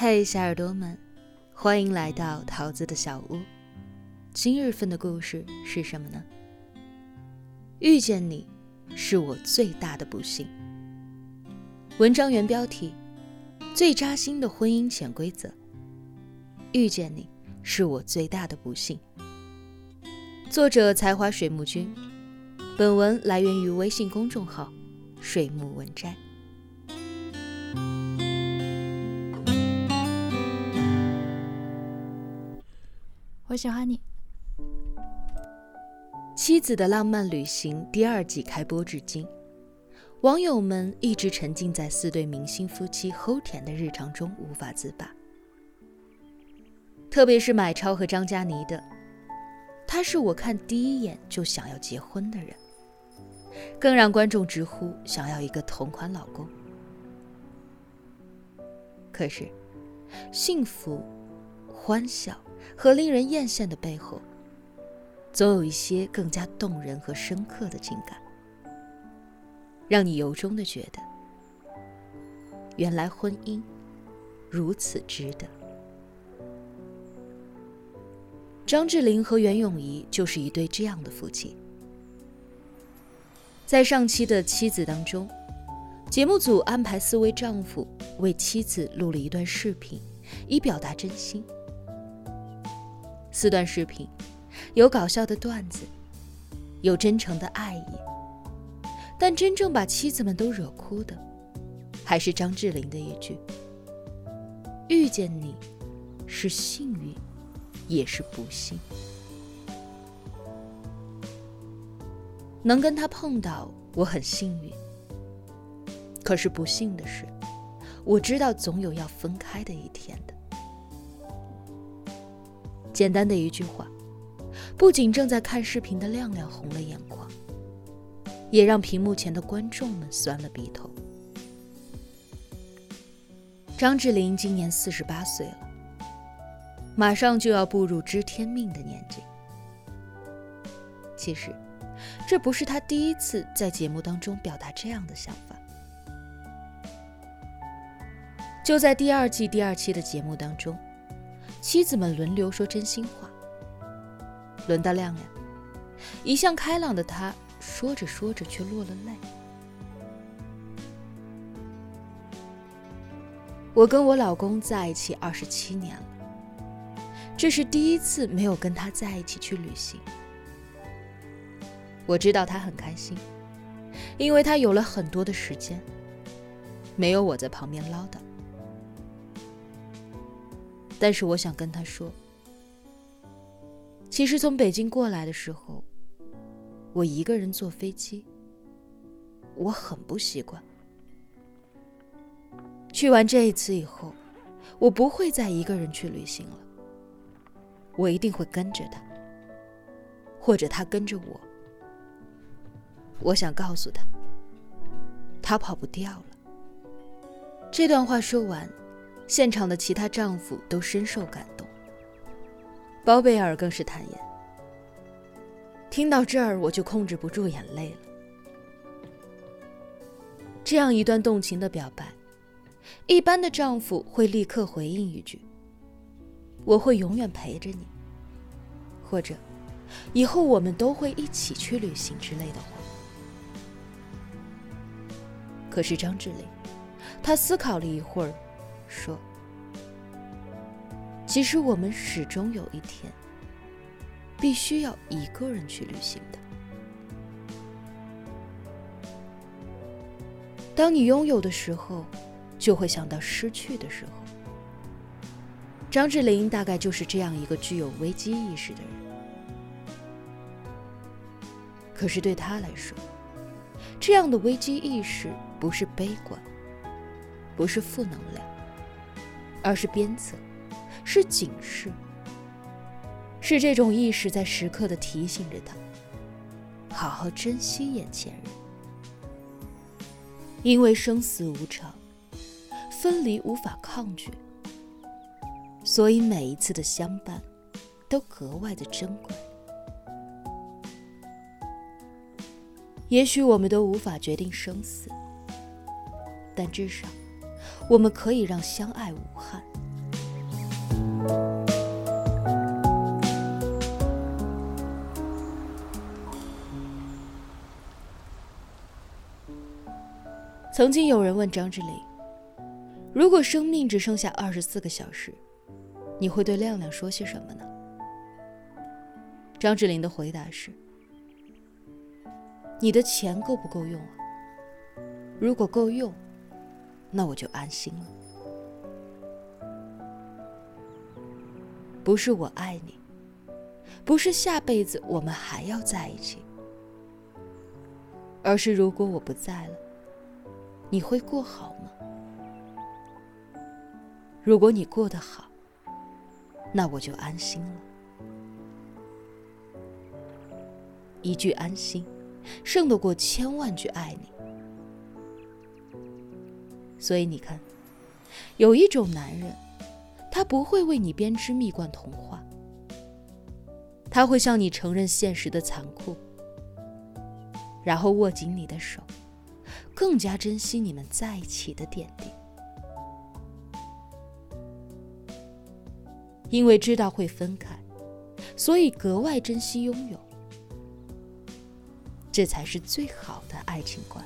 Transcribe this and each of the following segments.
嘿，小耳朵们，欢迎来到桃子的小屋。今日份的故事是什么呢？遇见你，是我最大的不幸。文章原标题：最扎心的婚姻潜规则。遇见你，是我最大的不幸。作者：才华水木君。本文来源于微信公众号“水木文摘”。喜欢你。《妻子的浪漫旅行》第二季开播至今，网友们一直沉浸在四对明星夫妻齁甜的日常中无法自拔。特别是买超和张嘉倪的，他是我看第一眼就想要结婚的人，更让观众直呼想要一个同款老公。可是，幸福、欢笑和令人艳羡的背后，总有一些更加动人和深刻的情感，让你由衷的觉得，原来婚姻如此值得。张智霖和袁咏仪就是一对这样的夫妻。在上期的妻子当中，节目组安排四位丈夫为妻子录了一段视频，以表达真心。四段视频，有搞笑的段子，有真诚的爱意，但真正把妻子们都惹哭的，还是张智霖的一句：“遇见你，是幸运。”也是不幸，能跟他碰到，我很幸运。可是不幸的是，我知道总有要分开的一天的。简单的一句话，不仅正在看视频的亮亮红了眼眶，也让屏幕前的观众们酸了鼻头。张智霖今年四十八岁了。马上就要步入知天命的年纪。其实，这不是他第一次在节目当中表达这样的想法。就在第二季第二期的节目当中，妻子们轮流说真心话。轮到亮亮，一向开朗的他，说着说着却落了泪。我跟我老公在一起二十七年了。这是第一次没有跟他在一起去旅行。我知道他很开心，因为他有了很多的时间，没有我在旁边唠叨。但是我想跟他说，其实从北京过来的时候，我一个人坐飞机，我很不习惯。去完这一次以后，我不会再一个人去旅行了。我一定会跟着他，或者他跟着我。我想告诉他，他跑不掉了。这段话说完，现场的其他丈夫都深受感动，包贝尔更是坦言：“听到这儿，我就控制不住眼泪了。”这样一段动情的表白，一般的丈夫会立刻回应一句。我会永远陪着你，或者以后我们都会一起去旅行之类的话。可是张智霖，他思考了一会儿，说：“其实我们始终有一天，必须要一个人去旅行的。当你拥有的时候，就会想到失去的时候。”张智霖大概就是这样一个具有危机意识的人。可是对他来说，这样的危机意识不是悲观，不是负能量，而是鞭策，是警示，是这种意识在时刻的提醒着他，好好珍惜眼前人，因为生死无常，分离无法抗拒。所以每一次的相伴，都格外的珍贵。也许我们都无法决定生死，但至少，我们可以让相爱无憾。曾经有人问张智霖：“如果生命只剩下二十四个小时，你会对亮亮说些什么呢？”张智霖的回答是：“你的钱够不够用啊？如果够用。”那我就安心了。不是我爱你，不是下辈子我们还要在一起，而是如果我不在了，你会过好吗？如果你过得好，那我就安心了。”一句安心，胜得过千万句爱你。所以你看，有一种男人，他不会为你编织蜜罐童话，他会向你承认现实的残酷，然后握紧你的手，更加珍惜你们在一起的点滴，因为知道会分开，所以格外珍惜拥有。这才是最好的爱情观。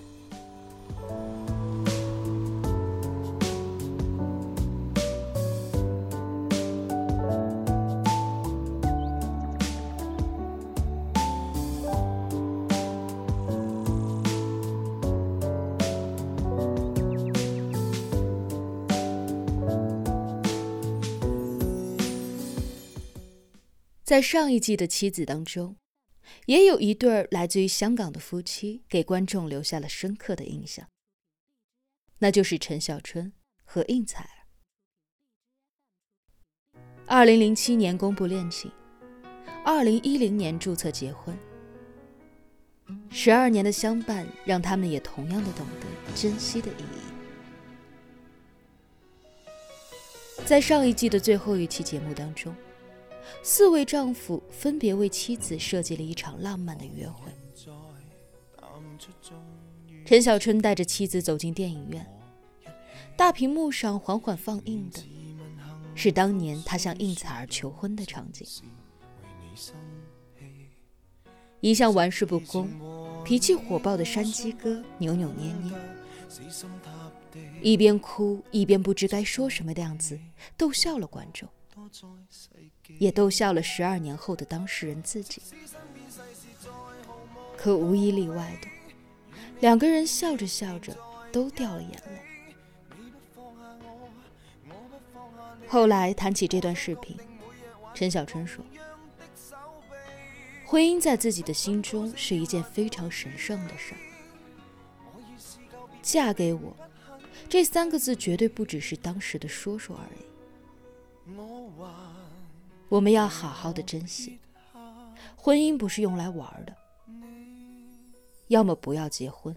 在上一季的妻子当中。也有一对来自于香港的夫妻，给观众留下了深刻的印象。那就是陈小春和应采儿。二零零七年公布恋情，二零一零年注册结婚。十二年的相伴，让他们也同样的懂得珍惜的意义。在上一季的最后一期节目当中。四位丈夫分别为妻子设计了一场浪漫的约会。陈小春带着妻子走进电影院，大屏幕上缓缓放映的是当年他向应采儿求婚的场景。一向玩世不恭、脾气火爆的山鸡哥扭扭捏捏，一边哭一边不知该说什么的样子，逗笑了观众。也逗笑了十二年后的当事人自己，可无一例外的，两个人笑着笑着都掉了眼泪。后来谈起这段视频，陈小春说：“婚姻在自己的心中是一件非常神圣的事儿，嫁给我这三个字绝对不只是当时的说说而已。”我们要好好的珍惜，婚姻不是用来玩的。要么不要结婚，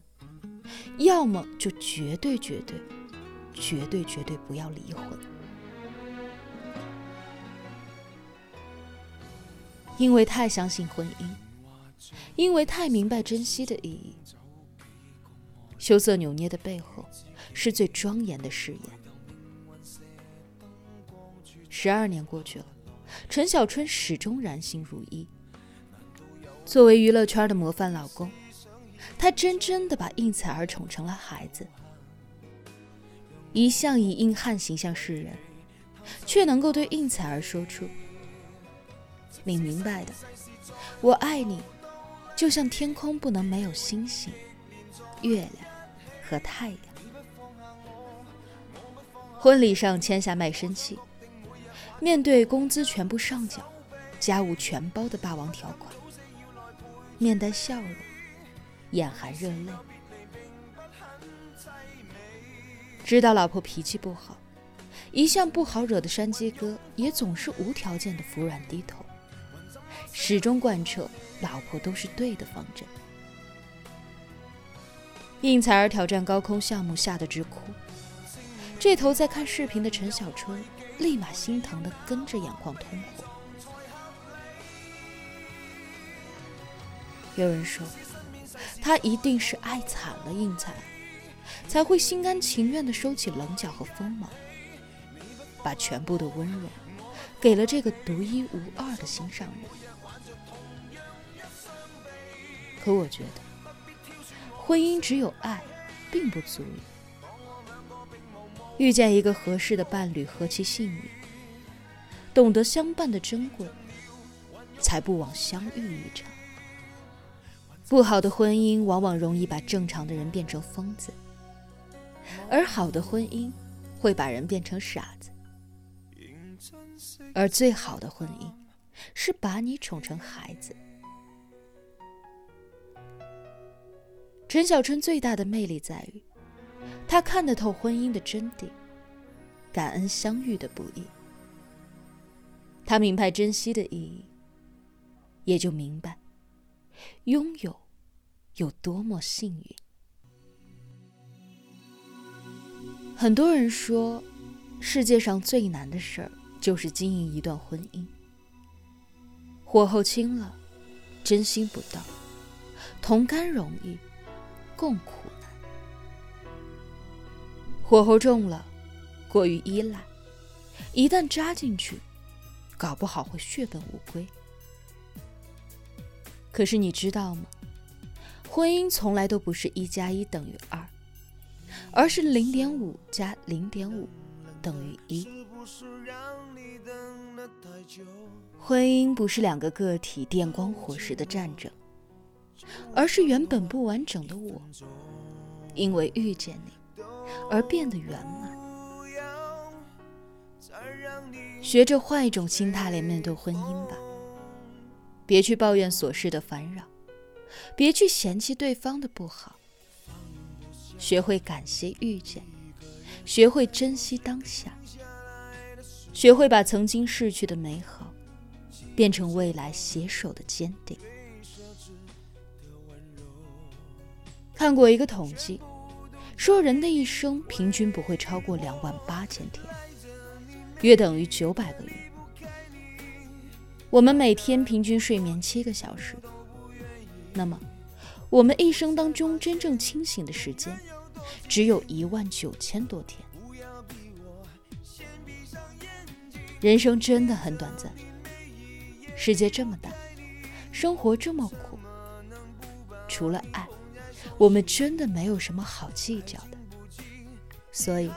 要么就绝对绝对、绝对绝对不要离婚。因为太相信婚姻，因为太明白珍惜的意义。羞涩扭捏的背后，是最庄严的誓言。十二年过去了。陈小春始终然心如一。作为娱乐圈的模范老公，他真真的把应采儿宠成了孩子。一向以硬汉形象示人，却能够对应采儿说出：“你明白的，我爱你，就像天空不能没有星星、月亮和太阳。”婚礼上签下卖身契。面对工资全部上缴、家务全包的霸王条款，面带笑容，眼含热泪。知道老婆脾气不好，一向不好惹的山鸡哥也总是无条件的服软低头，始终贯彻老婆都是对的方针。应采儿挑战高空项目吓得直哭，这头在看视频的陈小春。立马心疼的跟着眼眶通红。有人说，他一定是爱惨了应采，才会心甘情愿的收起棱角和锋芒，把全部的温柔给了这个独一无二的心上人。可我觉得，婚姻只有爱并不足以。遇见一个合适的伴侣何其幸运，懂得相伴的珍贵，才不枉相遇一场。不好的婚姻往往容易把正常的人变成疯子，而好的婚姻会把人变成傻子。而最好的婚姻是把你宠成孩子。陈小春最大的魅力在于，他看得透婚姻的真谛，感恩相遇的不易。他明白珍惜的意义，也就明白拥有有多么幸运。很多人说，世界上最难的事儿就是经营一段婚姻。火候轻了，真心不到；同甘容易。共苦，火候重了，过于依赖，一旦扎进去，搞不好会血本无归。可是你知道吗？婚姻从来都不是一加一等于二，而是零点五加零点五等于一。婚姻不是两个个体电光火石的战争。而是原本不完整的我，因为遇见你而变得圆满。学着换一种心态来面对婚姻吧，别去抱怨琐事的烦扰，别去嫌弃对方的不好，学会感谢遇见，学会珍惜当下，学会把曾经逝去的美好变成未来携手的坚定。看过一个统计，说人的一生平均不会超过两万八千天，约等于九百个月。我们每天平均睡眠七个小时，那么我们一生当中真正清醒的时间只有一万九千多天。人生真的很短暂，世界这么大，生活这么苦，除了爱。我们真的没有什么好计较的，所以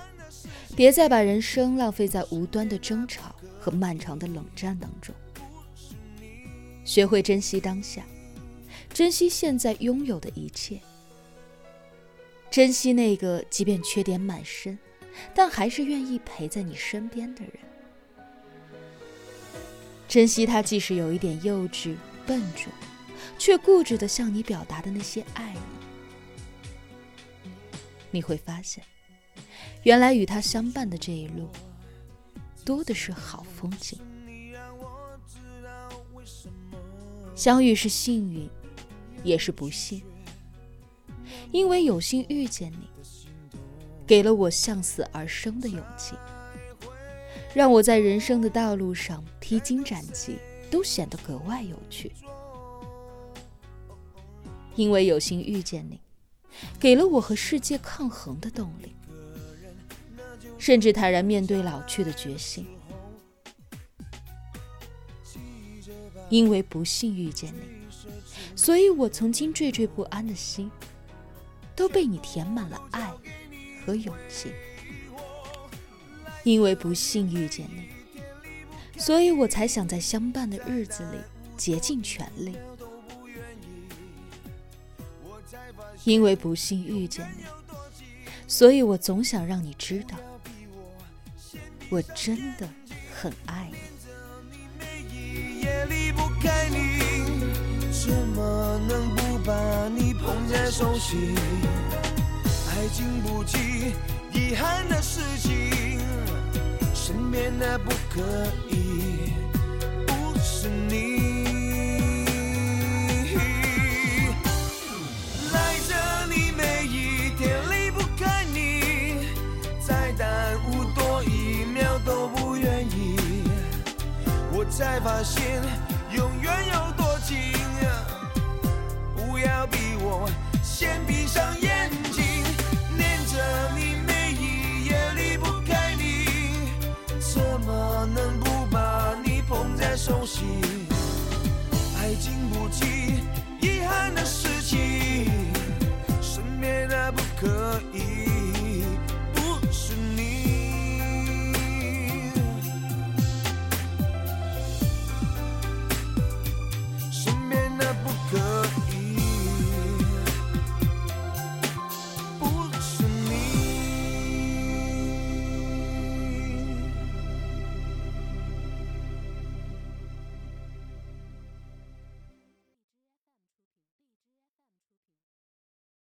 别再把人生浪费在无端的争吵和漫长的冷战当中。学会珍惜当下，珍惜现在拥有的一切，珍惜那个即便缺点满身，但还是愿意陪在你身边的人，珍惜他即使有一点幼稚笨拙，却固执的向你表达的那些爱意。你会发现，原来与他相伴的这一路，多的是好风景。相遇是幸运，也是不幸，因为有幸遇见你，给了我向死而生的勇气，让我在人生的道路上披荆斩棘都显得格外有趣。因为有幸遇见你。给了我和世界抗衡的动力，甚至坦然面对老去的决心。因为不幸遇见你，所以我曾经惴惴不安的心，都被你填满了爱和勇气。因为不幸遇见你，所以我才想在相伴的日子里竭尽全力。因为不幸遇见你，所以我总想让你知道，我真的很爱你。怎么能不把你捧在手心？爱经不起遗憾的事情，身边的不可以才发现永远有多近啊，不要逼我先闭上眼睛，念着你每一夜离不开你，怎么能不把你捧在手心？爱经不起遗憾的事情，身边的不可以。